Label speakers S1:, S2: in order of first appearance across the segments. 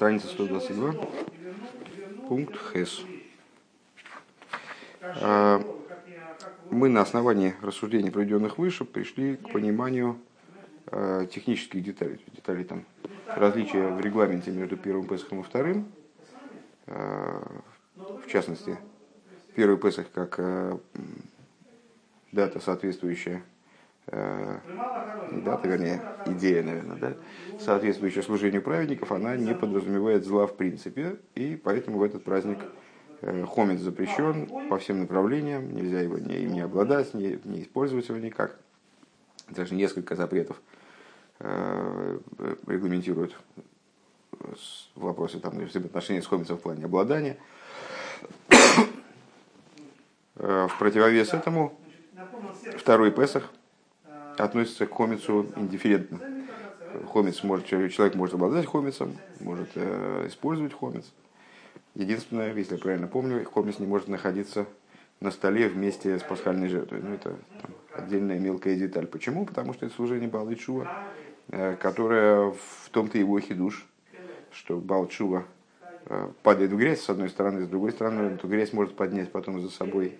S1: Страница 122, пункт Хес. А, мы на основании рассуждений, проведенных выше, пришли к пониманию а, технических деталей. Деталей там различия в регламенте между первым Песохом и вторым. А, в частности, первый Песох как дата, соответствующая дата, вернее, идея, наверное, да, соответствующая служению праведников, она не подразумевает зла в принципе, и поэтому в этот праздник э, хомец запрещен по всем направлениям, нельзя его не, не обладать, не, не использовать его никак. Даже несколько запретов э, регламентируют вопросы там, взаимоотношения с хомицем в плане обладания. Э, в противовес этому второй Песах – относится к хомицу индифферентно. Хомец может, человек может обладать хомицем, может э, использовать хомец. Единственное, если я правильно помню, хомец не может находиться на столе вместе с пасхальной жертвой. Ну, это там, отдельная мелкая деталь. Почему? Потому что это служение Балычува, э, которое в том-то его хидуш, что Балчува э, падает в грязь с одной стороны, с другой стороны, эту грязь может поднять потом за собой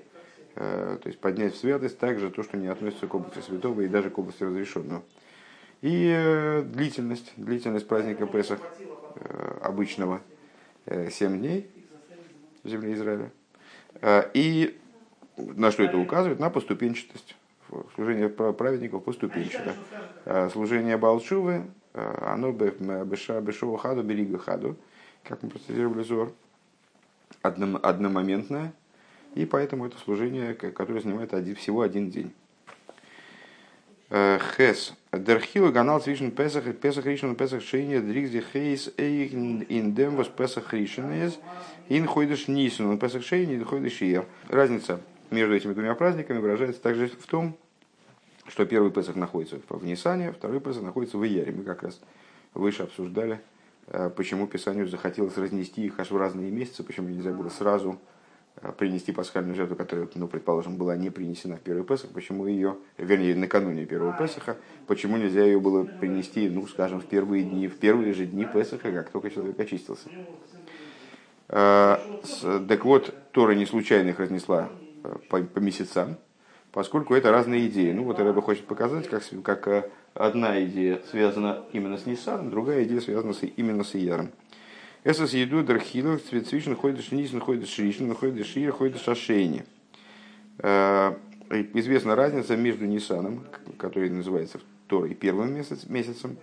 S1: то есть поднять в святость также то, что не относится к области святого и даже к области разрешенного. И э, длительность, длительность праздника Песах э, обычного 7 дней в земле Израиля. И на что это указывает? На поступенчатость. Служение праведников поступенчато. Служение Балшувы, оно бешова хаду берига хаду, как мы процитировали Зор, одномоментное, и поэтому это служение, которое занимает один, всего один день. Э, Хес. Дерхил ганал цвишен Песах Песах Ришен Песах Шейни Дригзи Хейс Эйн Индем вос Песах Ришен из Ин Хойдеш Нисен Песах Шейни и Хойдеш Ир. Разница между этими двумя праздниками выражается также в том, что первый Песах находится в Нисане, второй Песах находится в Ияре. Мы как раз выше обсуждали, э, почему Писанию захотелось разнести их аж в разные месяцы, почему нельзя было сразу принести пасхальную жертву, которая, ну, предположим, была не принесена в первый Песах, почему ее, вернее, накануне первого Песаха, почему нельзя ее было принести, ну, скажем, в первые дни, в первые же дни Песаха, как только человек очистился. Э, так вот, Тора не случайно их разнесла э, по, по месяцам, поскольку это разные идеи. Ну, вот Рэба хочет показать, как, как одна идея связана именно с Ниссаном, другая идея связана с, именно с Ияром. Эсос еду дархилов цвет ходишь низ, находишь ришн, находишь шир, ходишь ошейни. Э, известна разница между Нисаном, который называется Торой первым месяц, месяцем,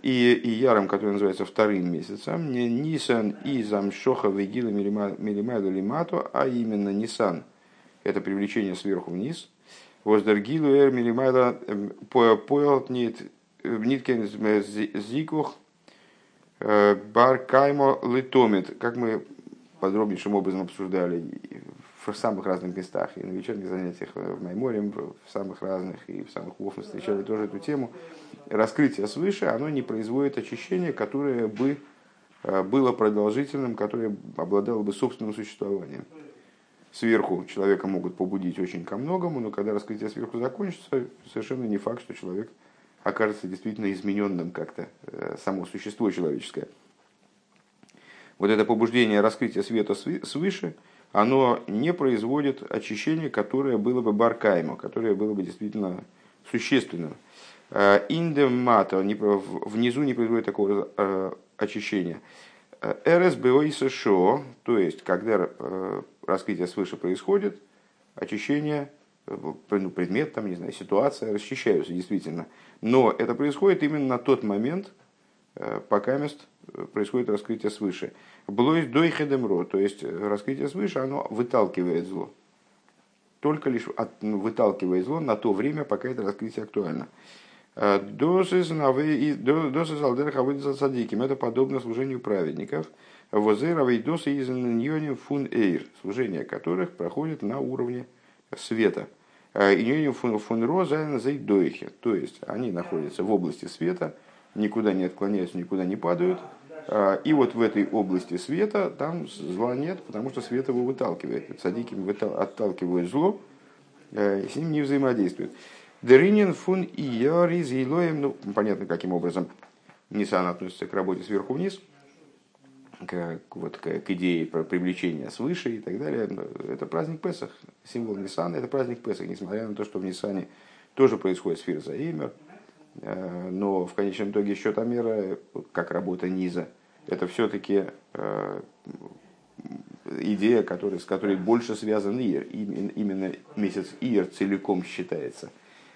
S1: и, и Яром, который называется вторым месяцем. Не Нисан и Замшоха Вегила Милимайда Лимато, а именно Нисан – это привлечение сверху вниз. Воздергилу Эр Милимайда эм, Поэлт Нит Ниткен Зикух Бар Каймо Литомит, как мы подробнейшим образом обсуждали в самых разных местах, и на вечерних занятиях в Майморе, в самых разных, и в самых мы встречали тоже эту тему. Раскрытие свыше, оно не производит очищения, которое бы э, было продолжительным, которое обладало бы собственным существованием. Сверху человека могут побудить очень ко многому, но когда раскрытие сверху закончится, совершенно не факт, что человек окажется действительно измененным как-то э, само существо человеческое. Вот это побуждение раскрытия света свыше, оно не производит очищения, которое было бы баркаемо, которое было бы действительно существенным. Э, Индемата внизу не производит такого э, очищения. РСБО то есть, когда раскрытие свыше происходит, очищение ну, предмет, там, не знаю, ситуация расчищаются действительно. Но это происходит именно на тот момент, э, пока мест э, происходит раскрытие свыше. Блойс дойхедемро, то есть э, раскрытие свыше, оно выталкивает зло. Только лишь от, ну, выталкивает зло на то время, пока это раскрытие актуально. Дозы садиким. Это подобно служению праведников. Возеровой досы из фун эйр. Служение которых проходит на уровне света. И фунро зайдойхе. То есть они находятся в области света, никуда не отклоняются, никуда не падают. А, и вот в этой области света там зла нет, потому что свет его выталкивает. Садики отталкивают зло, э, с ним не взаимодействуют. Деринин фун и яри зейлоем, ну, понятно, каким образом Нисан относится к работе сверху вниз. К, вот, к, к идее про привлечения свыше и так далее. Это праздник Песах, символ Ниссана, это праздник Песах, несмотря на то, что в Ниссане тоже происходит сфера Заимер, э, но в конечном итоге счет как работа низа, это все-таки э, идея, которая, с которой больше связан Ир. Именно месяц Ир целиком считается,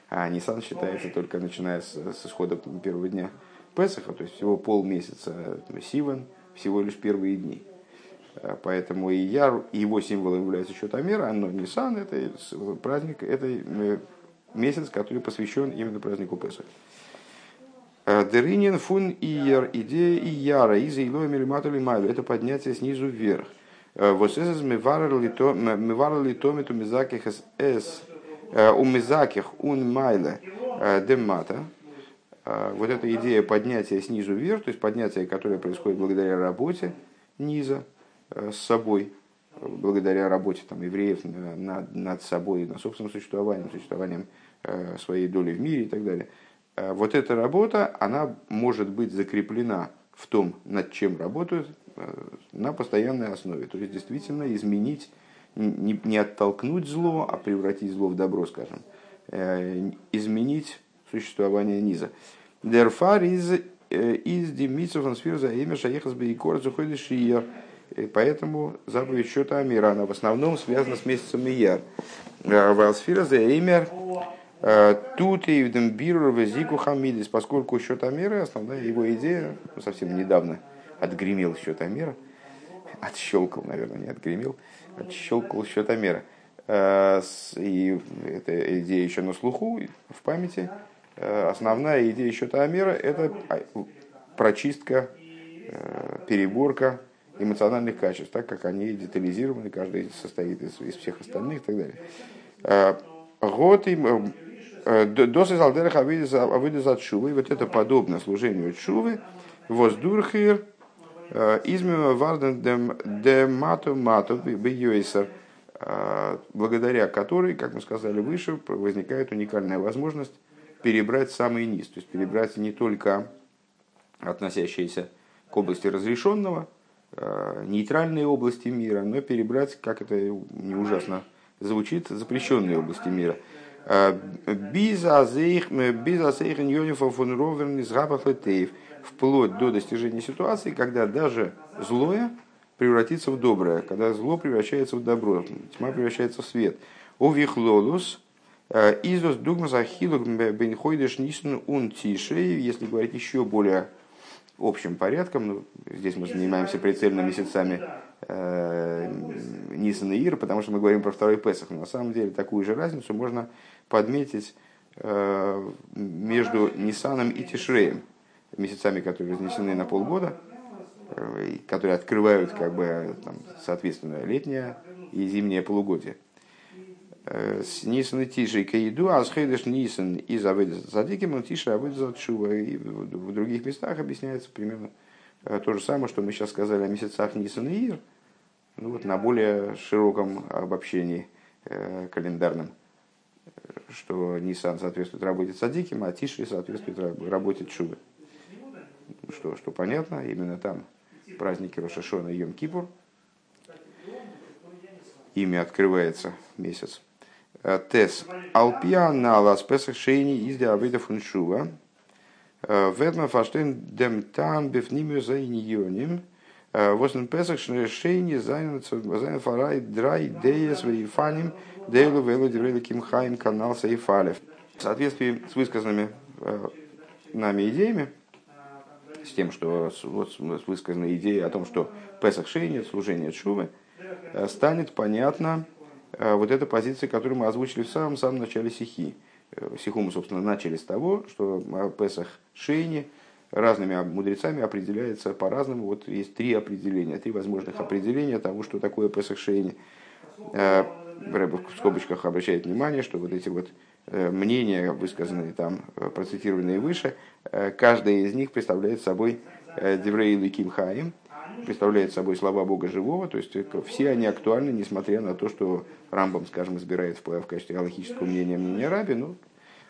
S1: а Нисан считается только начиная с, с исхода первого дня Песаха, то есть всего полмесяца Сиван, всего лишь первые дни. А, поэтому и Яр, его символом является счет Амера, но Нисан это праздник, это э, месяц, который посвящен именно празднику Песаха. А, Деринин фун ияр, идея ияра, из илой милимату майлу, это поднятие снизу вверх. А, вот это миварли томиту мизаких эс, у мизаких ун майла демата, а, вот эта идея поднятия снизу вверх, то есть поднятие, которое происходит благодаря работе низа э, с собой, благодаря работе там, евреев над, над собой, над собственным существованием, существованием э, своей доли в мире и так далее. А вот эта работа, она может быть закреплена в том, над чем работают, э, на постоянной основе. То есть действительно изменить, не, не оттолкнуть зло, а превратить зло в добро, скажем, изменить существования низа. Дерфар из э, из Демитсов сфер за имя Шаехас Бейкор заходит Шиер. Поэтому заповедь счета Амира, она в основном связана с месяцем Ияр. Э, Валсфира за имя э, Тут и в Дембиру Везику Хамидис, поскольку счет Амира, основная его идея, ну, совсем недавно отгремел счет Амира, отщелкал, наверное, не отгремел, отщелкал счет Амира. И эта идея еще на слуху, в памяти, основная идея счета Амера – это а, прочистка, э, переборка эмоциональных качеств, так как они детализированы, каждый состоит из, из всех остальных и так далее. Э, год им Досы Алдерах Авидас от Шувы, вот это подобно служению Шувы, воздурхир, измема варден демату мату бьюйсер, благодаря которой, как мы сказали выше, возникает уникальная возможность перебрать самый низ, то есть перебрать не только относящиеся к области разрешенного, э, нейтральные области мира, но перебрать, как это не ужасно звучит, запрещенные области мира. Э, вплоть до достижения ситуации, когда даже злое превратится в доброе, когда зло превращается в добро, тьма превращается в свет. Овихлолус Э, Изос дугмас ахилук бенхойдеш нисн ун тишей, если говорить еще более общим порядком, ну, здесь мы занимаемся прицельно месяцами э, Нисан и Ир, потому что мы говорим про второй Песах, но на самом деле такую же разницу можно подметить э, между Нисаном и Тишреем, месяцами, которые разнесены на полгода, э, которые открывают, как бы, там, соответственно, летнее и зимнее полугодие. С Нисан и Тишей Каиду, а с Нисан и Заведет Задиким, он Тиша Аведет Шува. И в других местах объясняется примерно э, то же самое, что мы сейчас сказали о месяцах Нисан и Ир, ну вот на более широком обобщении э, календарном, что Нисан соответствует работе Садиким, а Тиши соответствует работе Чубы. Что, что понятно, именно там праздники Рошашона и Йом-Кипур, ими открывается месяц. Э, тес. Алпиана лас песах шейни из диабита фуншува. Э, Ведма фаштен дем там бифнимю за иньоним. Э, Восен песах шейни зайн фарай драй дея свои фаним дейлу велу деврели кимхайм канал сейфалев. В соответствии с высказанными нами идеями, с тем, что вот, с высказанной о том, что Песах Шейни, служение Чувы, станет понятно, вот эта позиция, которую мы озвучили в самом-самом начале стихи. Э, Сиху мы, собственно, начали с того, что Песах Шейни разными мудрецами определяется по-разному. Вот есть три определения, три возможных определения того, что такое Песах Шейни. Э, Рэб в скобочках обращает внимание, что вот эти вот мнения, высказанные там, процитированные выше, каждая из них представляет собой Деврей Ликим Хаим, представляет собой слова Бога живого, то есть все они актуальны, несмотря на то, что Рамбам, скажем, избирает в, в качестве галактического мнения мнения Раби, но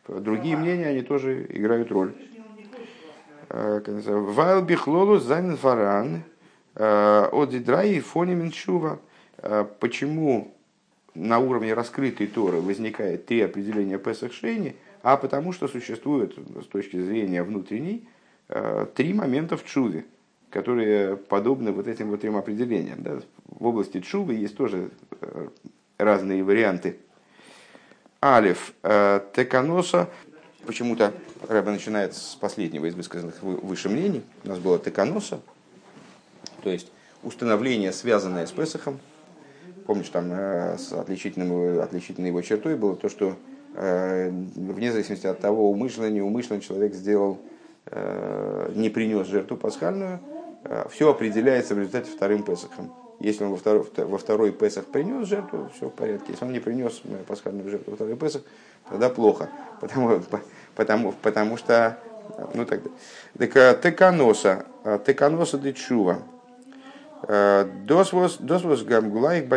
S1: другие мнения, они тоже играют роль. ווייל בכללות זיינען פאראן, אט די דריי אופנים אין תשובה. Почему на уровне раскрытой Торы возникает три определения Песах Шейни, а потому что существует с точки зрения внутренней три момента в Чуве, которые подобны вот этим вот трем определениям. Да. В области Чувы есть тоже разные варианты. Алиф Теканоса. Почему-то Рэба начинает с последнего из высказанных выше мнений. У нас было Теканоса, то есть установление, связанное с Песохом. Помнишь, там э, с отличительным, отличительной его чертой было то, что э, вне зависимости от того, умышленно, неумышленно человек сделал, э, не принес жертву пасхальную, все определяется в результате вторым Песохом. Если он во второй, во второй Песах принес жертву, все в порядке. Если он не принес пасхальную жертву во второй Песах, тогда плохо. Потому, потому, потому что, ну так, так теканоса, теканоса дечува. Дос was гам глайх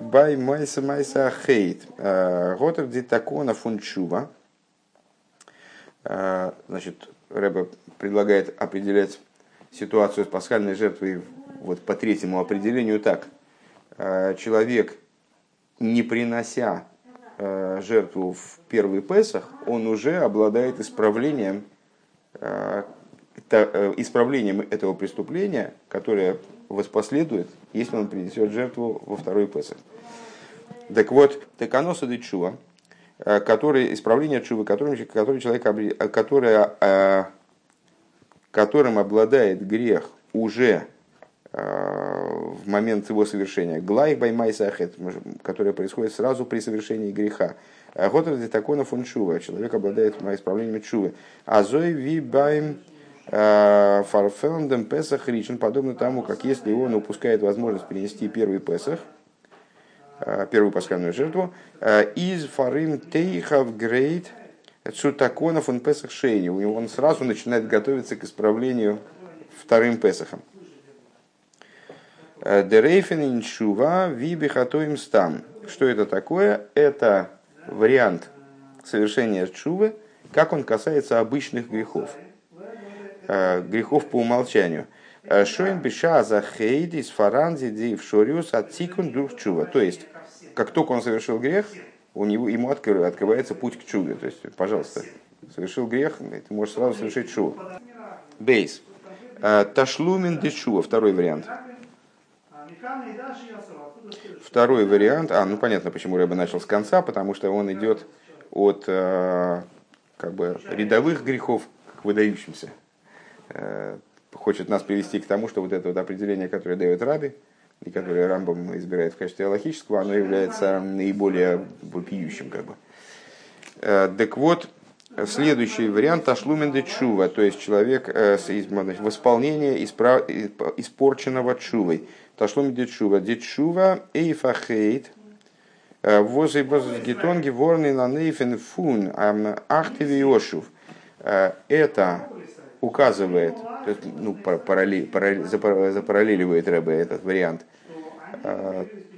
S1: бай майса майса хейт. Готер дитакона фунчува. Значит, Рэбе предлагает определять ситуацию с пасхальной жертвой вот по третьему определению так. Человек, не принося Э, жертву в первый Песах, он уже обладает исправлением, э, э, исправлением этого преступления, которое воспоследует, если он принесет жертву во второй Песах. Так вот, теканоса де чува, который, исправление чувы, которым, который человек, которое, которым обладает грех уже в момент его совершения. Глайх баймайсахет, которое происходит сразу при совершении греха. Готов детакона фон чува. Человек обладает исправлением чувы. Азой ви байм э, фарфелндем песах ричен, подобно тому, как если он упускает возможность принести первый песах, э, первую пасхальную жертву, э, из фарим тейхав грейт цутаконов он песах шейни. У него он сразу начинает готовиться к исправлению вторым песахом. Дерейфен иншува вибихатоим стам. Что это такое? Это вариант совершения чувы, как он касается обычных грехов. Э, грехов по умолчанию. Э, Шоин биша за хейдис фаранзи ди в шориус аттикун дух чува. То есть, как только он совершил грех, у него, ему открывается путь к чуве. То есть, пожалуйста, совершил грех, ты можешь сразу совершить чуву. Бейс. Э, Ташлумин дешува, второй вариант. Второй вариант, а, ну понятно, почему Рэба начал с конца, потому что он идет от э, как бы рядовых грехов к выдающимся. Э, хочет нас привести к тому, что вот это вот определение, которое дает Раби, и которое Рамбам избирает в качестве логического, оно является наиболее вопиющим. Как бы. Э, так вот, следующий вариант Ашлумен де Чува, то есть человек в исполнении испорченного чувой. Ташлум дичува. Дичува эйфахейт. Возы возы гетонги ворны на нейфен фун ахтеви Йошув. Это указывает, то есть, ну, параллель, параллель, запараллеливает Рэбе этот вариант,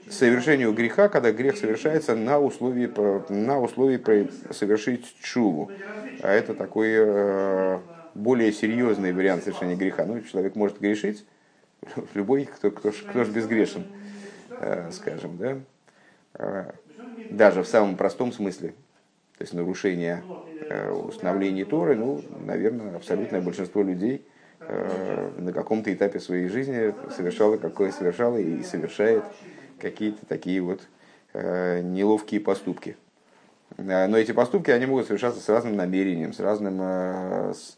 S1: совершению греха, когда грех совершается на условии, на условии совершить чуву. А это такой более серьезный вариант совершения греха. Ну, человек может грешить, любой, кто, кто, кто ж безгрешен, э, скажем, да, э, даже в самом простом смысле, то есть нарушение э, установлений Торы, ну, наверное, абсолютное большинство людей на каком-то этапе своей жизни совершало какое совершало и совершает какие-то такие вот неловкие поступки. Но эти поступки, они могут совершаться с разным намерением, с разным, с,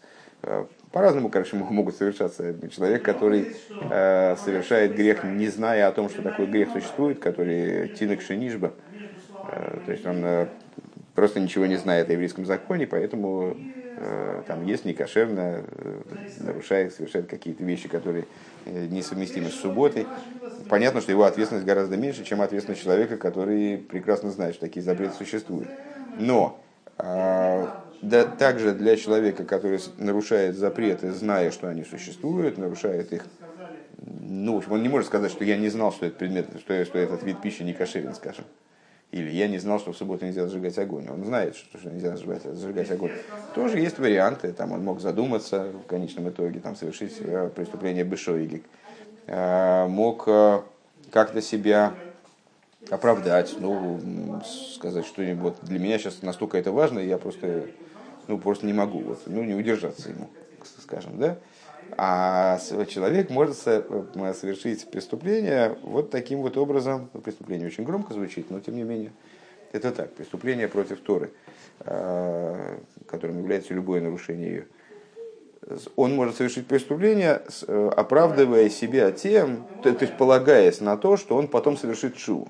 S1: по-разному, короче, могут совершаться. Человек, который э, совершает грех, не зная о том, что такой грех существует, который тинок шинишба, э, то есть он э, просто ничего не знает о еврейском законе, поэтому э, там ест некошерно, э, нарушает, совершает какие-то вещи, которые э, несовместимы с субботой. Понятно, что его ответственность гораздо меньше, чем ответственность человека, который прекрасно знает, что такие запреты существуют. Но э, да, также для человека, который нарушает запреты, зная, что они существуют, нарушает их, ну, в общем, он не может сказать, что я не знал, что этот предмет, что, что этот вид пищи не кошерен, скажем. Или я не знал, что в субботу нельзя зажигать огонь. Он знает, что, что нельзя зажигать, зажигать огонь. Тоже есть варианты. Там он мог задуматься в конечном итоге, там, совершить э, преступление бешоигик. Э, мог э, как-то себя оправдать, ну, сказать что-нибудь. Вот для меня сейчас настолько это важно, я просто, ну, просто не могу, вот, ну, не удержаться ему, скажем, да. А человек может совершить преступление вот таким вот образом. Ну, преступление очень громко звучит, но тем не менее. Это так, преступление против Торы, а, которым является любое нарушение ее. Он может совершить преступление, оправдывая себя тем, то, то есть полагаясь на то, что он потом совершит шу.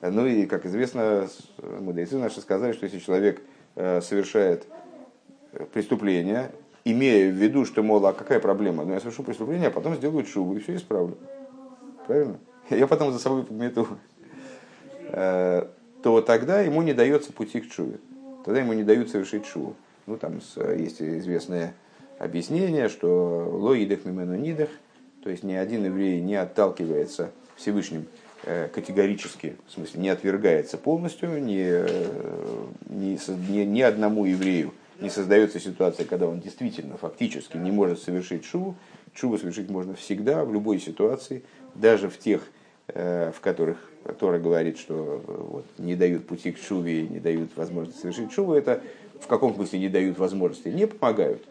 S1: Ну и, как известно, мудрецы наши сказали, что если человек э, совершает преступление, имея в виду, что, мол, а какая проблема? Ну, я совершу преступление, а потом сделаю шубу и все исправлю. Правильно? Я потом за собой подмету. Э, то тогда ему не дается пути к чуве. Тогда ему не дают совершить шуву. Ну, там есть известное объяснение, что лоидах мимену нидах, то есть ни один еврей не отталкивается Всевышним э, категорически, в смысле не отвергается полностью ни, ни, ни одному еврею, не создается ситуация, когда он действительно фактически не может совершить шуву. Шуву совершить можно всегда, в любой ситуации, даже в тех, э, в которых Тора говорит, что э, вот, не дают пути к шуве, не дают возможности совершить шуву, это в каком смысле не дают возможности? Не помогают.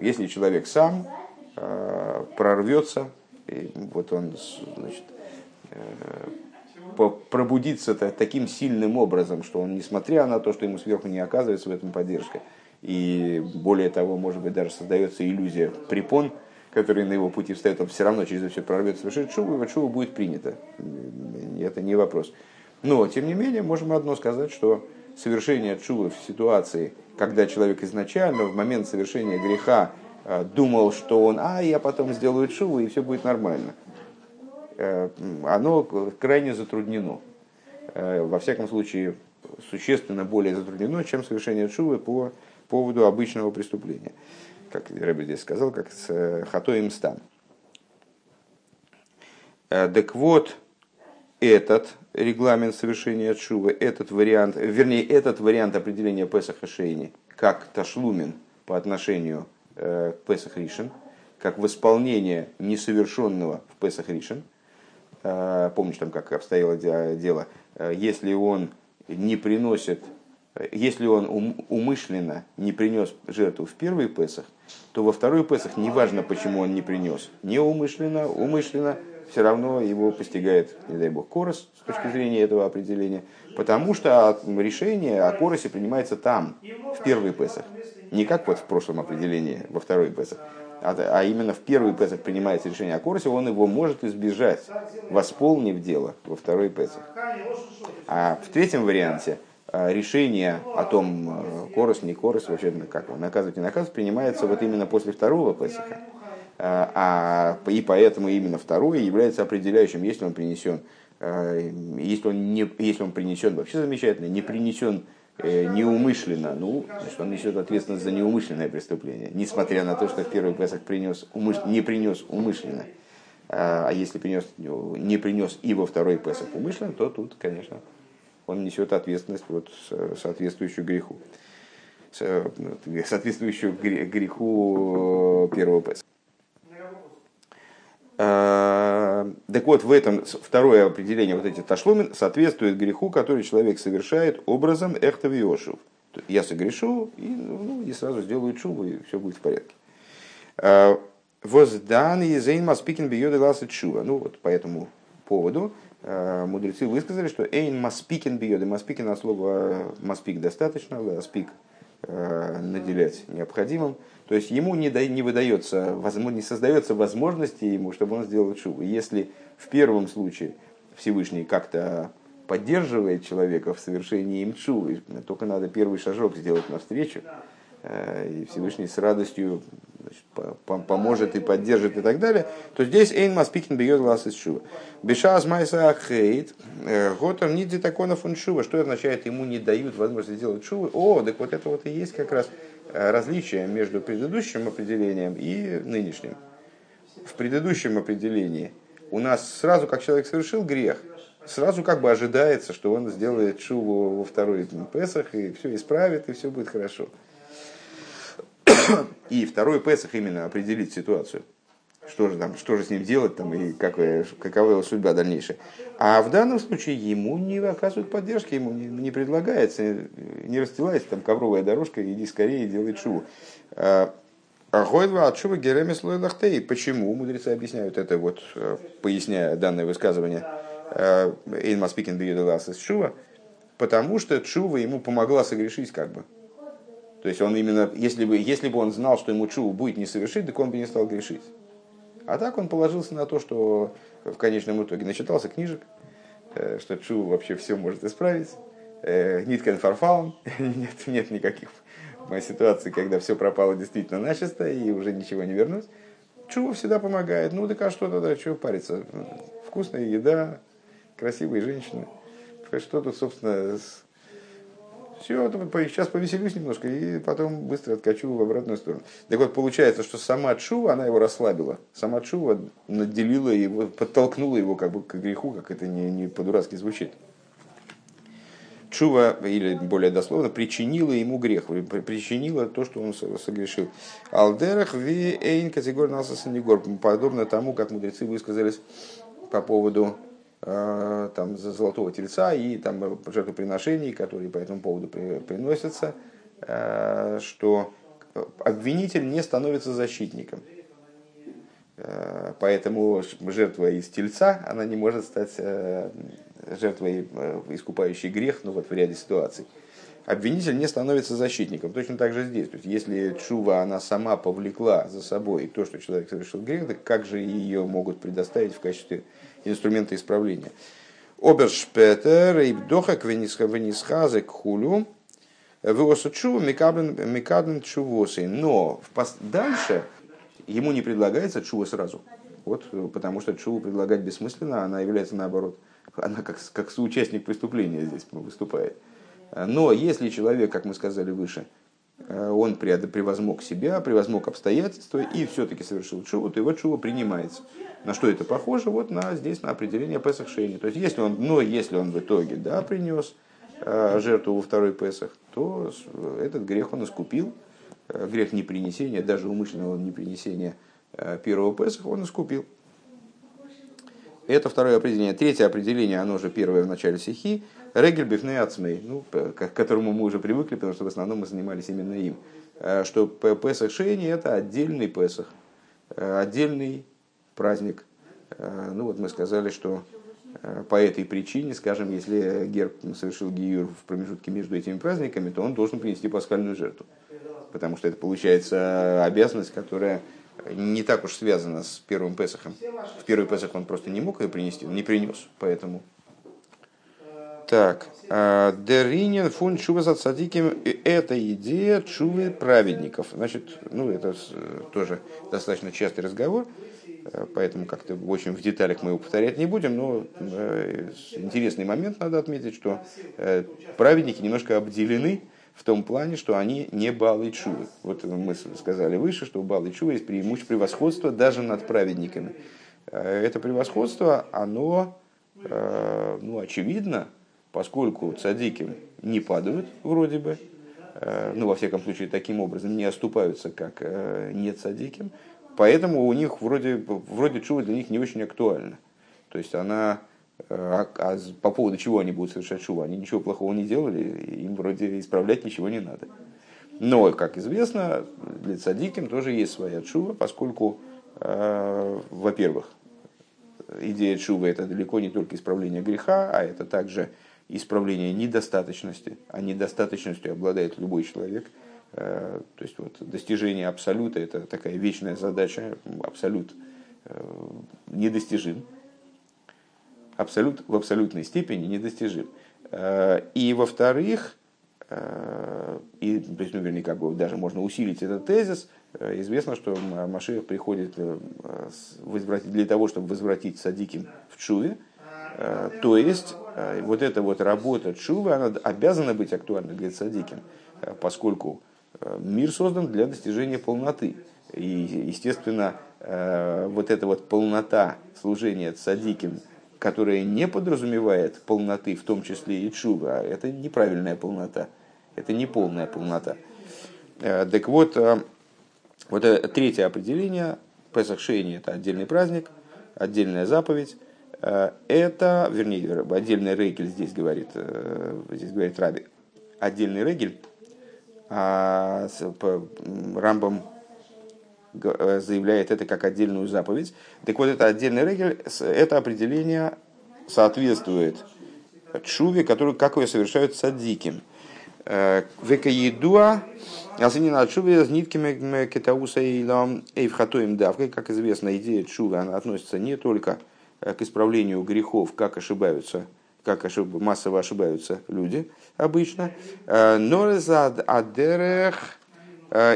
S1: Если человек сам э, прорвется, и вот он значит, э, пробудиться таким сильным образом, что он, несмотря на то, что ему сверху не оказывается в этом поддержка, и более того, может быть, даже создается иллюзия препон, которые на его пути встают, он все равно через это все прорвется, совершит шубу, и шубу будет принято. Это не вопрос. Но, тем не менее, можем одно сказать, что совершение чува в ситуации, когда человек изначально в момент совершения греха э, думал, что он, а, я потом сделаю чуву, и все будет нормально – оно крайне затруднено. Э, во всяком случае, существенно более затруднено, чем совершение шувы по поводу обычного преступления. Как Рэбби здесь сказал, как с э, хатоем стан. Так вот, этот регламент совершения шувы, этот вариант, вернее, этот вариант определения Песаха Шейни, как ташлумен по отношению к Песах Ришин, как восполнение несовершенного в Песах Ришин – Э, помнишь там, как обстояло дело, э, если он не приносит, э, если он умышленно не принес жертву в первый Песах, то во второй Песах, неважно, почему он не принес, неумышленно, умышленно, все равно его постигает, не дай бог, корос с точки зрения этого определения, потому что решение о коросе принимается там, в первый Песах. Не как вот в прошлом определении, во второй Песах, а, а именно в первый Песах принимается решение о Корсе, он его может избежать, восполнив дело во второй Песах. А в третьем варианте а, решение о том, э, Корос, не Корос, вообще как он наказывать, не наказывать, принимается вот именно после второго Песаха. А, и поэтому именно второе является определяющим, если он принесен, если он, не, если он принесен, вообще замечательно, не принесен неумышленно, ну, значит, он несет ответственность за неумышленное преступление, несмотря на то, что в первый Песах принес, умыш... не принес умышленно. А, а если принес, не принес и во второй Песах умышленно, то тут, конечно, он несет ответственность вот, соответствующую греху. Соответствующую греху первого Песаха. А, так вот, в этом второе определение, вот эти ташлумин, соответствует греху, который человек совершает образом эхтавиошев. Я согрешу, и, ну, и сразу сделаю чубу, и все будет в порядке. А, Воздан и зейн маспикин бьет глаза чува. Ну вот по этому поводу а, мудрецы высказали, что эйн маспикин бьет. И маспикин от слова маспик достаточно, маспик наделять необходимым. То есть ему не, да, не выдается, не создается возможности ему, чтобы он сделал шубу. Если в первом случае Всевышний как-то поддерживает человека в совершении им чувы, только надо первый шажок сделать навстречу, э, и Всевышний с радостью значит, поможет и поддержит и так далее, то здесь Эйн Маспикин бьет глаз из шува. Бешаз Майса Хейт, э, Готер Ниди Такона фун шува. Что означает, ему не дают возможности сделать шувы? О, так вот это вот и есть как раз различие между предыдущим определением и нынешним. В предыдущем определении у нас сразу, как человек совершил грех, сразу как бы ожидается, что он сделает шуву во второй Песах, и все исправит, и все будет хорошо. И второй Песах именно определит ситуацию. Что же, там, что же с ним делать там, и как, какова его судьба дальнейшая. А в данном случае ему не оказывают поддержки, ему не, не предлагается, не расстилается там ковровая дорожка, иди скорее, делай шуву. А, Гойдва от шува геремес лахтей. Почему? Мудрецы объясняют это, вот, э, поясняя данное высказывание э, Эйн Маспикин Бьюдалас из Шува. Потому что Чува ему помогла согрешить как бы. То есть он именно, если бы, если бы он знал, что ему Чуву будет не совершить, так он бы не стал грешить. А так он положился на то, что в конечном итоге начитался книжек, э, что Чуву вообще все может исправить. Ниткен фарфалом, нет, нет никаких в ситуации, когда все пропало действительно начисто и уже ничего не вернуть, чува всегда помогает. Ну, так а что тогда, чего париться? Вкусная еда, красивые женщины. Что тут, собственно, все, сейчас повеселюсь немножко и потом быстро откачу в обратную сторону. Так вот, получается, что сама Чува, она его расслабила. Сама Чува наделила его, подтолкнула его как бы к греху, как это не, не по-дурацки звучит. Чува, или более дословно, причинила ему грех, причинила то, что он согрешил. Алдерах ви эйн категор насасанигор, подобно тому, как мудрецы высказались по поводу там, золотого тельца и там, жертвоприношений, которые по этому поводу приносятся, э, что обвинитель не становится защитником. Э, поэтому жертва из тельца, она не может стать жертвой, э, искупающей грех, ну вот в ряде ситуаций, обвинитель не становится защитником. Точно так же здесь. То есть, если чува она сама повлекла за собой то, что человек совершил грех, так как же ее могут предоставить в качестве инструмента исправления? Обершпетер и бдохак венисхазек хулю чува микаблен чувосы. Но дальше ему не предлагается чува сразу. Вот, потому что чуву предлагать бессмысленно, она является наоборот она как, как соучастник преступления здесь выступает. Но если человек, как мы сказали выше, он превозмог себя, превозмог обстоятельства и все-таки совершил чуву, то его чува принимается. На что это похоже? Вот на, здесь на определение Песах Шейни. То есть, если он, но если он в итоге да, принес э, жертву во второй Песах, то этот грех он искупил. Э, грех непринесения, даже умышленного непринесения первого Песаха он искупил. Это второе определение. Третье определение, оно же первое в начале стихи. Регель бифней ацмей, ну, к которому мы уже привыкли, потому что в основном мы занимались именно им. Э, что Песах Шейни это отдельный Песах, э, отдельный праздник. Э, ну вот мы сказали, что по этой причине, скажем, если герб совершил гиюр в промежутке между этими праздниками, то он должен принести пасхальную жертву. Потому что это получается обязанность, которая не так уж связано с первым Песохом. В первый Песох он просто не мог ее принести, не принес, поэтому. Так, а, Деринин фун чува за цадиким. Это идея чувы праведников. Значит, ну это тоже достаточно частый разговор, э, поэтому как-то очень в деталях мы его повторять не будем, но э, интересный момент надо отметить, что э, праведники немножко обделены в том плане, что они не балы чувы. Вот мы сказали выше, что у балы чувы есть преимущество превосходство даже над праведниками. Э, это превосходство, оно э, ну, очевидно, поскольку цадики не падают вроде бы, э, ну, во всяком случае, таким образом не оступаются, как не цадиким, поэтому у них вроде, вроде чува для них не очень актуальна. То есть она а, а по поводу чего они будут совершать шуву? Они ничего плохого не делали, им вроде исправлять ничего не надо. Но, как известно, для цадиким тоже есть своя чува, поскольку, э, во-первых, идея чува это далеко не только исправление греха, а это также исправление недостаточности, а недостаточностью обладает любой человек. Э, то есть вот, достижение абсолюта это такая вечная задача, абсолют э, недостижим абсолют в абсолютной степени недостижим. Э, и во-вторых, э, и, то ну, вернее, как бы даже можно усилить этот тезис, э, известно, что Машиах приходит для того, чтобы возвратить садиким в чуве, то есть вот эта вот работа чувы, она обязана быть актуальной для садиким, поскольку мир создан для достижения полноты. И, естественно, вот эта вот полнота служения садиким которая не подразумевает полноты, в том числе и чува, это неправильная полнота, это не полная полнота. Так вот, вот это третье определение, Песах Шейни – это отдельный праздник, отдельная заповедь, это, вернее, отдельный регель здесь говорит, здесь говорит Раби, отдельный регель, а Рамбам Э, заявляет это как отдельную заповедь. Так вот, это отдельный регель, это определение соответствует чуве, который, как ее совершают садиким. Э, Века едуа, асанина чуве с нитками кетауса и эйвхатоем давкой. Как известно, идея чувы, она относится не только э, к исправлению грехов, как ошибаются как ошиб, массово ошибаются люди обычно, но за адерех Э,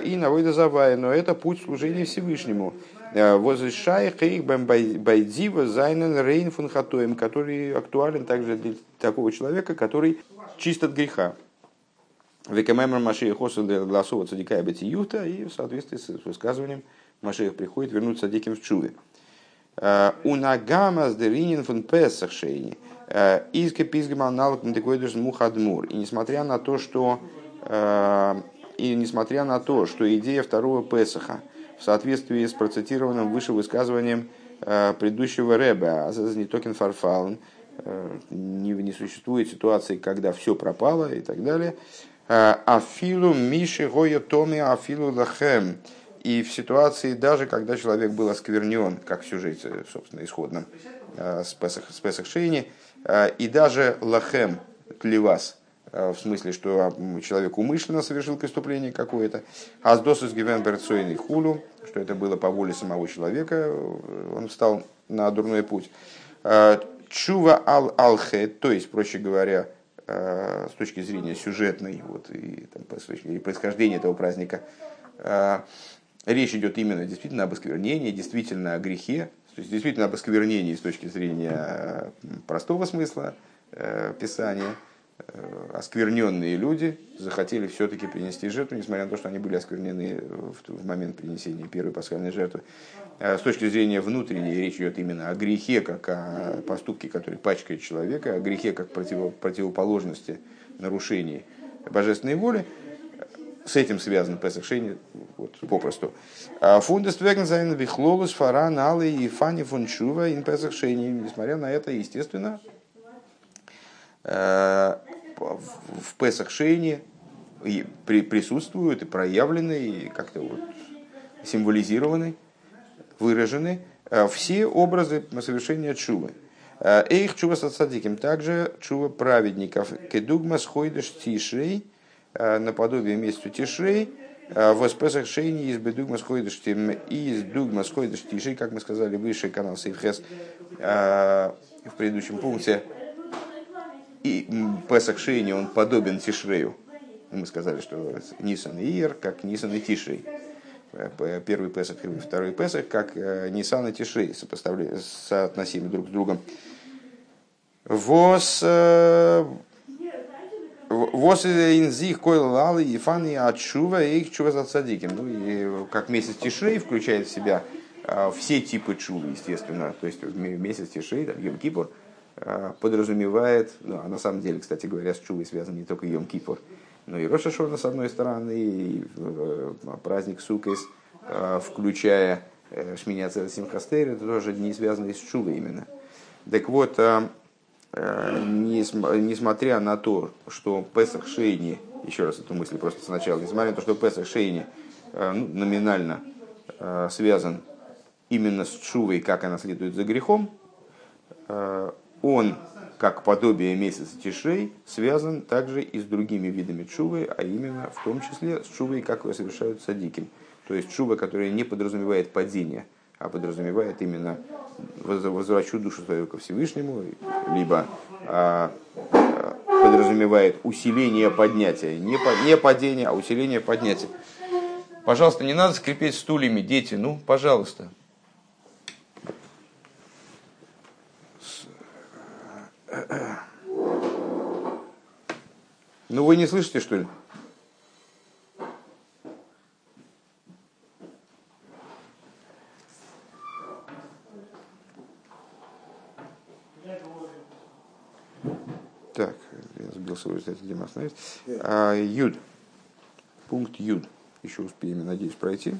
S1: и навойда завая, но это путь служения Всевышнему. Э, Возрешай хейх байдива зайнен рейн фун хатоем, который актуален также для такого человека, который чист от греха. Векамемер Машея Хосел голосова цадика и юта, и в соответствии с высказыванием Машеях приходит вернуться диким в чуве. Э, Унагама с деринин фун песах шейни. Изка пизгама аналог мухадмур. И несмотря на то, что и несмотря на то, что идея второго Песаха в соответствии с процитированным выше высказыванием э, предыдущего Рэба, Азаз не токен фарфалн, э, не, не существует ситуации, когда все пропало и так далее. Э, афилу миши гоя томи афилу лахем. И в ситуации даже, когда человек был осквернен, как в сюжете, собственно, исходном, с Песах, с Песах Шейни, и даже лахем, тлевас, в смысле, что а, человек умышленно совершил преступление какое-то, аздосус гивен перцойный хулу, что это было по воле самого человека, э, он встал на дурной путь. Э, чува ал алхе, то есть, проще говоря, с точки зрения сюжетной вот, и, там, и происхождения этого праздника, речь идет именно действительно об осквернении, действительно о грехе, то есть действительно об осквернении с точки зрения простого смысла Писания – Э, оскверненные люди захотели все-таки принести жертву, несмотря на то, что они были осквернены в момент принесения первой пасхальной жертвы. Э, с точки зрения внутренней речь идет именно о грехе, как о поступке, который пачкает человека, о грехе как против, противоположности нарушений божественной воли. С этим связан Песах вот, попросту. А Фундест Вегнзайн Вихлолус Фаран Алы и Фани Фунчува ин. Несмотря на это, естественно, э, в Песах Шейне присутствуют и проявлены, и как-то вот символизированы, выражены э, все образы совершения чувы. Э, Эйх чува с садиким, также чува праведников. Кедугма схойдыш тишей, э, наподобие месяцу тишей, в Песах Шейни из Бедугма схойдыш тим, из Дугма схойдыш тишей, как мы сказали выше, канал Сейфхес в предыдущем пункте, и Песах Шейни, он подобен Тишрею. Мы сказали, что Нисан и Ир, как Нисан и Тишрей. Первый Песах и второй Песах, как э, Нисан и Тишрей, соотносимы друг с другом. Вос э, Вос инзих койл лалы и фаны отшува и их чува за цадиким. Ну и как месяц Тишрей включает в себя э, все типы чувы, естественно. То есть месяц Тишрей, Йом Кипур, Э, подразумевает, ну, а на самом деле, кстати говоря, с Чувой связан не только Йом Кипур, но и Роша Шона с одной стороны, и э, праздник Сукес, э, включая Шминяца Симхастейр, это тоже не связано с Чувой именно. Так вот, несмотря на то, что Песах Шейни, еще раз эту мысль просто сначала, несмотря на то, что Песах Шейни ну, номинально связан именно с Чувой, как она следует за грехом, он, как подобие месяца Тишей, связан также и с другими видами чувы, а именно в том числе с чувой, как его совершают садиким. То есть чува, которая не подразумевает падение, а подразумевает именно возвращу душу свою ко Всевышнему, либо а, подразумевает усиление поднятия. Не, по, не падение, а усиление поднятия. Пожалуйста, не надо скрипеть стульями, дети, ну, пожалуйста. Ну вы не слышите, что ли? Так, я сбился уже, где мы остановились. А, юд. Пункт Юд. Еще успеем, надеюсь, пройти.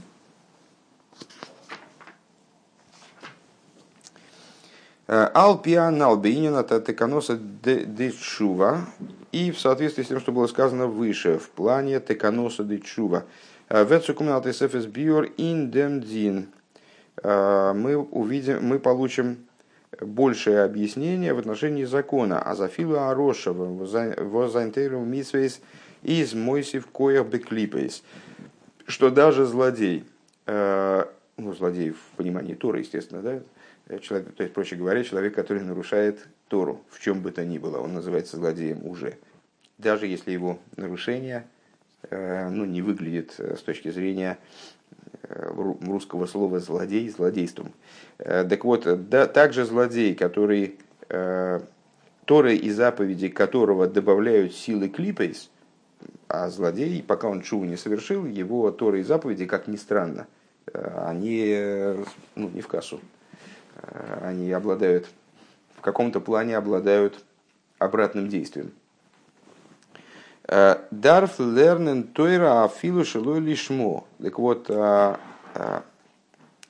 S1: Алпиан Албинина Теканоса Дечува. И в соответствии с тем, что было сказано выше, в плане Теканоса Дечува. Вецукумнат СФС Биор Индемдин. Мы увидим, мы получим большее объяснение в отношении закона. А зафилу Арошева возайнтеру мисвейс из Мойсив коях беклипейс. Что даже злодей, э, ну, злодей в понимании Тора, естественно, да, человек, то есть, проще говоря, человек, который нарушает Тору, в чем бы то ни было, он называется злодеем уже. Даже если его нарушение э, ну, не выглядит э, с точки зрения э, русского слова злодей злодейством. Так вот, да, также злодей, который Торы и заповеди которого добавляют силы клипейс, а злодей, пока он чуву не совершил, его Торы и заповеди, как ни странно, они ну, не в кассу. Э, они обладают, в каком-то плане обладают обратным действием. Э, Дарф лернен тойра афилу лишмо. Так вот, э,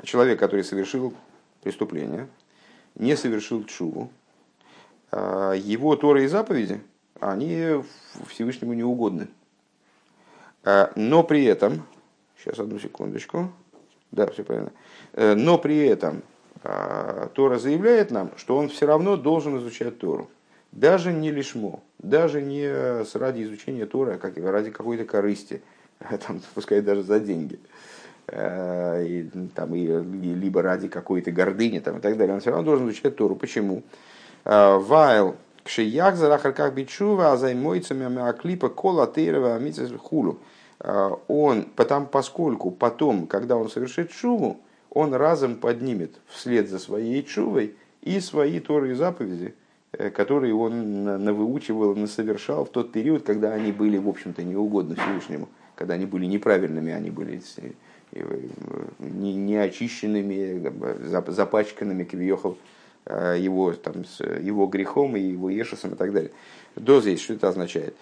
S1: человек, который совершил преступление, не совершил чуву, его Торы и заповеди, они Всевышнему не угодны. Но при этом, сейчас одну секундочку, да, все правильно, но при этом Тора заявляет нам, что он все равно должен изучать Тору. Даже не лишмо, даже не ради изучения Тора, а как ради какой-то корысти, там, пускай даже за деньги. А, и, там, и, либо ради какой-то гордыни там, и так далее. Он все равно должен изучать Тору. Почему? А, Вайл кшиях зарахарках бичува, а займойцами аклипа кола тейрова хулу. Он, потому, поскольку потом, когда он совершит шуву, он разом поднимет вслед за своей чувой и свои Торы и заповеди, э, которые он навыучивал, насовершал в тот период, когда они были, в общем-то, неугодны Всевышнему, когда они были неправильными, они были э, неочищенными, запачканными квиехал э, его, там, его грехом и его ешесом и так далее. До здесь что это означает?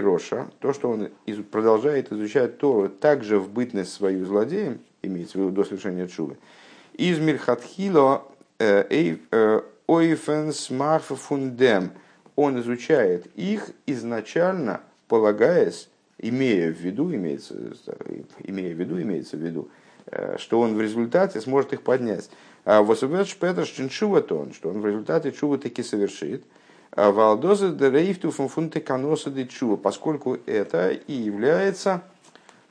S1: Роша, то, что он продолжает изучать Тору также в бытность свою злодеем, имеется в виду до совершения чувы, из мирхатхило э, э, ойфенс фундем, он изучает их изначально, полагаясь, имея в виду, имеется, имея в виду, имеется в виду, э, что он в результате сможет их поднять. А Восубет шпетер шчиншува тон, что он в результате чува таки совершит. А Валдоза дерейфту фунфунте каноса де поскольку это и является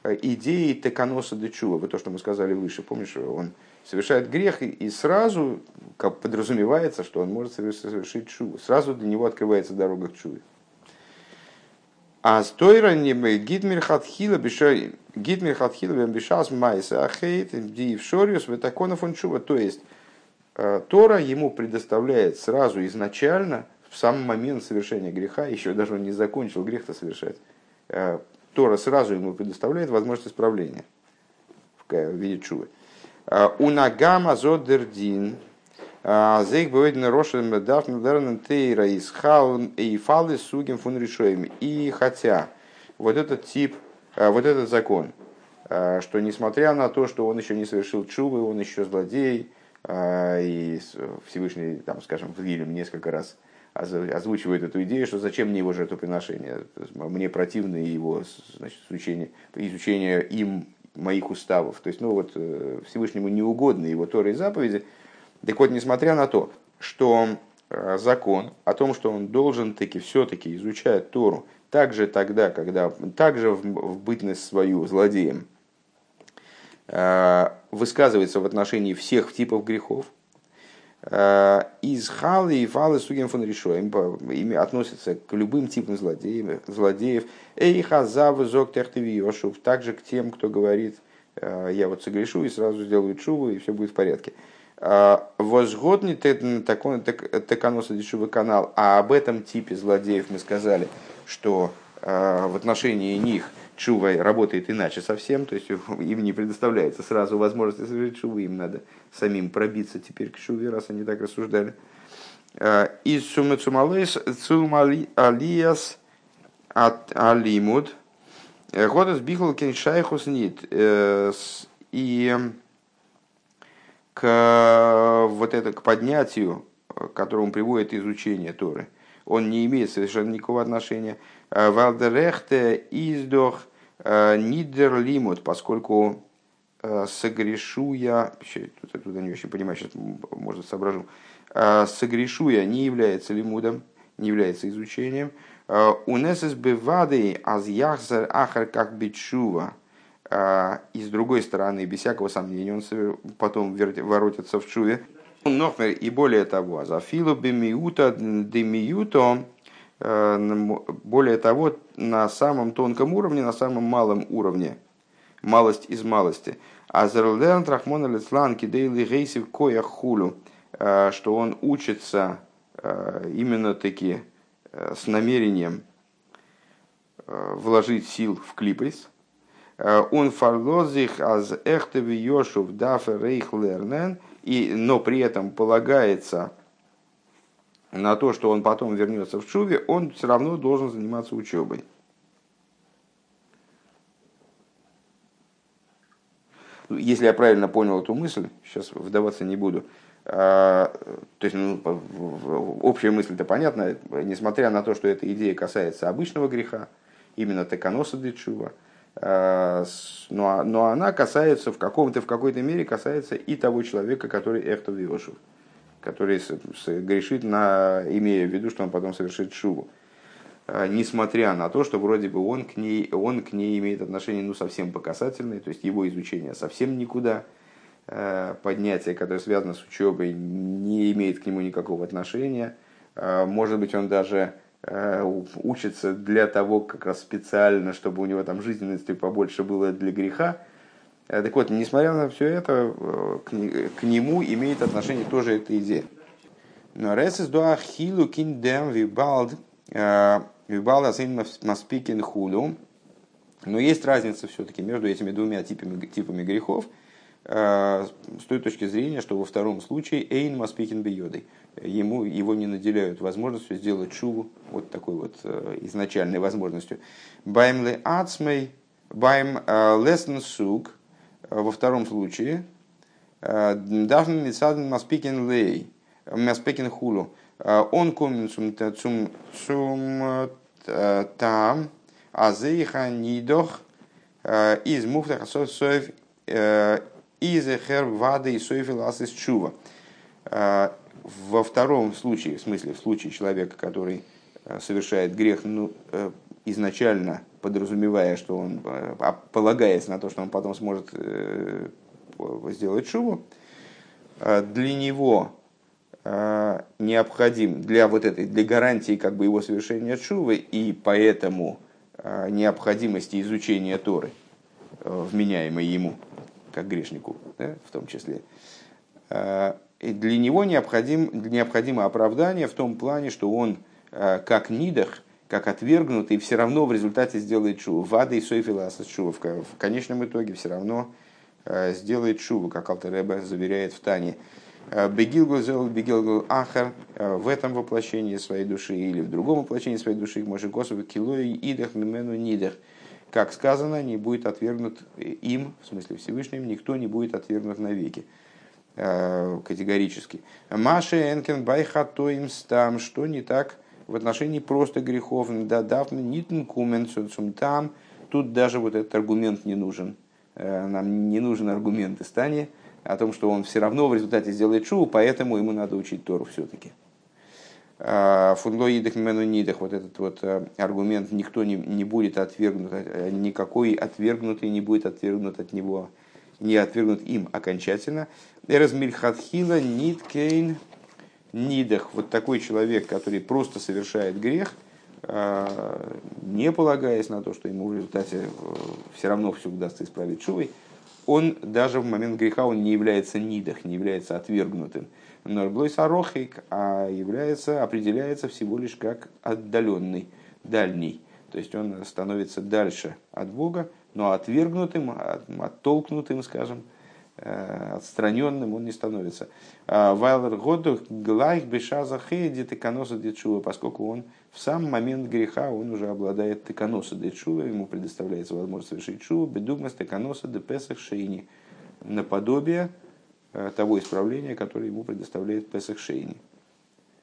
S1: э, идеей теканоса де чува. Вот то, что мы сказали выше, помнишь, он совершает грех и сразу как подразумевается, что он может совершить чуву. Сразу для него открывается дорога к чуве. А стойра не гидмир хатхила бешай гидмир хатхила бешас майса ахейт диев шориус ветаконов он чува. То есть э, Тора ему предоставляет сразу изначально, в самый момент совершения греха, еще даже он не закончил грех-то совершать, э, Тора сразу ему предоставляет возможность исправления в виде чувы. Э, Унагама зодердин Зейк бывает рошен дафн дернен тейра из хаун и фалы сугим фун решоем. И хотя вот этот тип, э, вот этот закон, э, что несмотря на то, что он еще не совершил чувы, он еще злодей, э, и Всевышний, там, скажем, в Вильям несколько раз озвучивает эту идею, что зачем мне его жертвоприношение, мне противно его значит, изучение, изучение им моих уставов. То есть, ну вот Всевышнему не его Торы и заповеди – так вот, несмотря на то, что э, закон о том, что он должен таки все-таки изучать Тору, также тогда, когда, также в, в бытность свою злодеем, э, высказывается в отношении всех типов грехов, э, из халы и фалы сугем фон решоем относится к любым типам злодеев, злодеев. Эй хазав зок также к тем, кто говорит, я вот согрешу и сразу сделаю чуву, и все будет в порядке. А, возгодный теканоса дешевый канал, а об этом типе злодеев мы сказали, что а, в отношении них чува работает иначе совсем, то есть им не предоставляется сразу возможность совершить чуву, им надо самим пробиться теперь к чуве, раз они так рассуждали. Из сумецумалис алиас от алимуд годас бихл шайхус нит и к вот это к поднятию, к которому приводит изучение Торы, он не имеет совершенно никакого отношения. Валдерехте издох нидерлимут, поскольку согрешу я, тут я туда не очень понимаю, сейчас может соображу, согрешу я не является лимудом, не является изучением. Унесес бевады аз яхзар ахар как бичува. И с другой стороны, без всякого сомнения, он потом воротится в чуве. Нохмер, и более того, за филу бемиута демиуто, более того, на самом тонком уровне, на самом малом уровне, малость из малости. Азерлерн трахмона лецлан кидейли гейсив коя хулю, что он учится именно таки с намерением вложить сил в клипейс. Он фарлозих аз эхтеви йошув дафе рейх лернен, но при этом полагается на то, что он потом вернется в Чуве, он все равно должен заниматься учебой. Если я правильно понял эту мысль, сейчас вдаваться не буду. А, то есть, ну, общая мысль-то понятна, несмотря на то, что эта идея касается обычного греха, именно теканоса дечува, а, но, но она касается в каком-то, в какой-то мере касается и того человека, который эхтов Йошев который грешит, на, имея в виду, что он потом совершит шубу. А, несмотря на то, что вроде бы он к ней, он к ней имеет отношение ну, совсем по касательной, то есть его изучение совсем никуда, а, поднятие, которое связано с учебой, не имеет к нему никакого отношения. А, может быть, он даже учится для того, как раз специально, чтобы у него там жизненности побольше было для греха, Э, так вот, несмотря на все это, э, к нему имеет отношение тоже эта идея. Но ресес дуа хилу киндем вибалд э, вибалд асин маспикин хулу. Но есть разница все-таки между этими двумя типами, типами грехов с той точки зрения, что во втором случае эйн маспикин бьёдой. Ему, его не наделяют возможностью сделать шуву, вот такой вот изначальной возможностью. Баймле ацмей, байм лесен сук, во втором случае, э, даже мецадн маспикен лей, маспикен хулу, э, он коммен цум цум э, там, азейха нидох из муфтаха соев из эхер вады и соефил асис чува. Во втором случае, в смысле, в случае человека, который совершает грех, ну, изначально подразумевая, что он, а, полагаясь на то, что он потом сможет э, сделать шубу, э, для него э, необходим для вот этой, для гарантии как бы его совершения шувы и поэтому необходимости изучения Торы, вменяемой ему, как грешнику, да, в том числе. И для него необходим, необходимо оправдание в том плане, что он, как нидах, как отвергнутый, все равно в результате сделает шуву. Вада и Сойфиласа шува. В конечном итоге все равно э, сделает шуву, как Алтареба заверяет в Тане. Бегилгул зел, бегилгул ахар в этом воплощении своей души или в другом воплощении своей души, может косово килой идах мимену нидах. Как сказано, не будет отвергнут им, в смысле Всевышним, никто не будет отвергнут навеки категорически. Маша Энкен Байхатоим Стам, что не так в отношении просто грехов, да дав нитн там, тут даже вот этот аргумент не нужен. Э, нам не нужен аргумент из Тани о том, что он все равно в результате сделает шоу, поэтому ему надо учить Тору все-таки. А, Фунлоидах мену нидах, вот этот вот э, аргумент, никто не, не будет отвергнут, э, никакой отвергнутый не будет отвергнут от него, не отвергнут им окончательно. Эразмильхатхила ниткейн нидах, вот такой человек, который просто совершает грех, не полагаясь на то, что ему в результате э, все равно все удастся исправить шувой, он даже в момент греха он не является нидах, не является отвергнутым. Норблой сарохик, а является, определяется всего лишь как отдаленный, дальний. То есть он становится дальше от Бога, но отвергнутым, оттолкнутым, скажем, э, отстраненным он не становится. А Вайлер году глайх бешаза хейди теканоса дичува, поскольку он в сам момент греха он уже обладает теканоса дичува, ему предоставляется возможность совершить чува, бедугмас теканоса де песах шейни, наподобие того исправления, которое ему предоставляет песах шейни.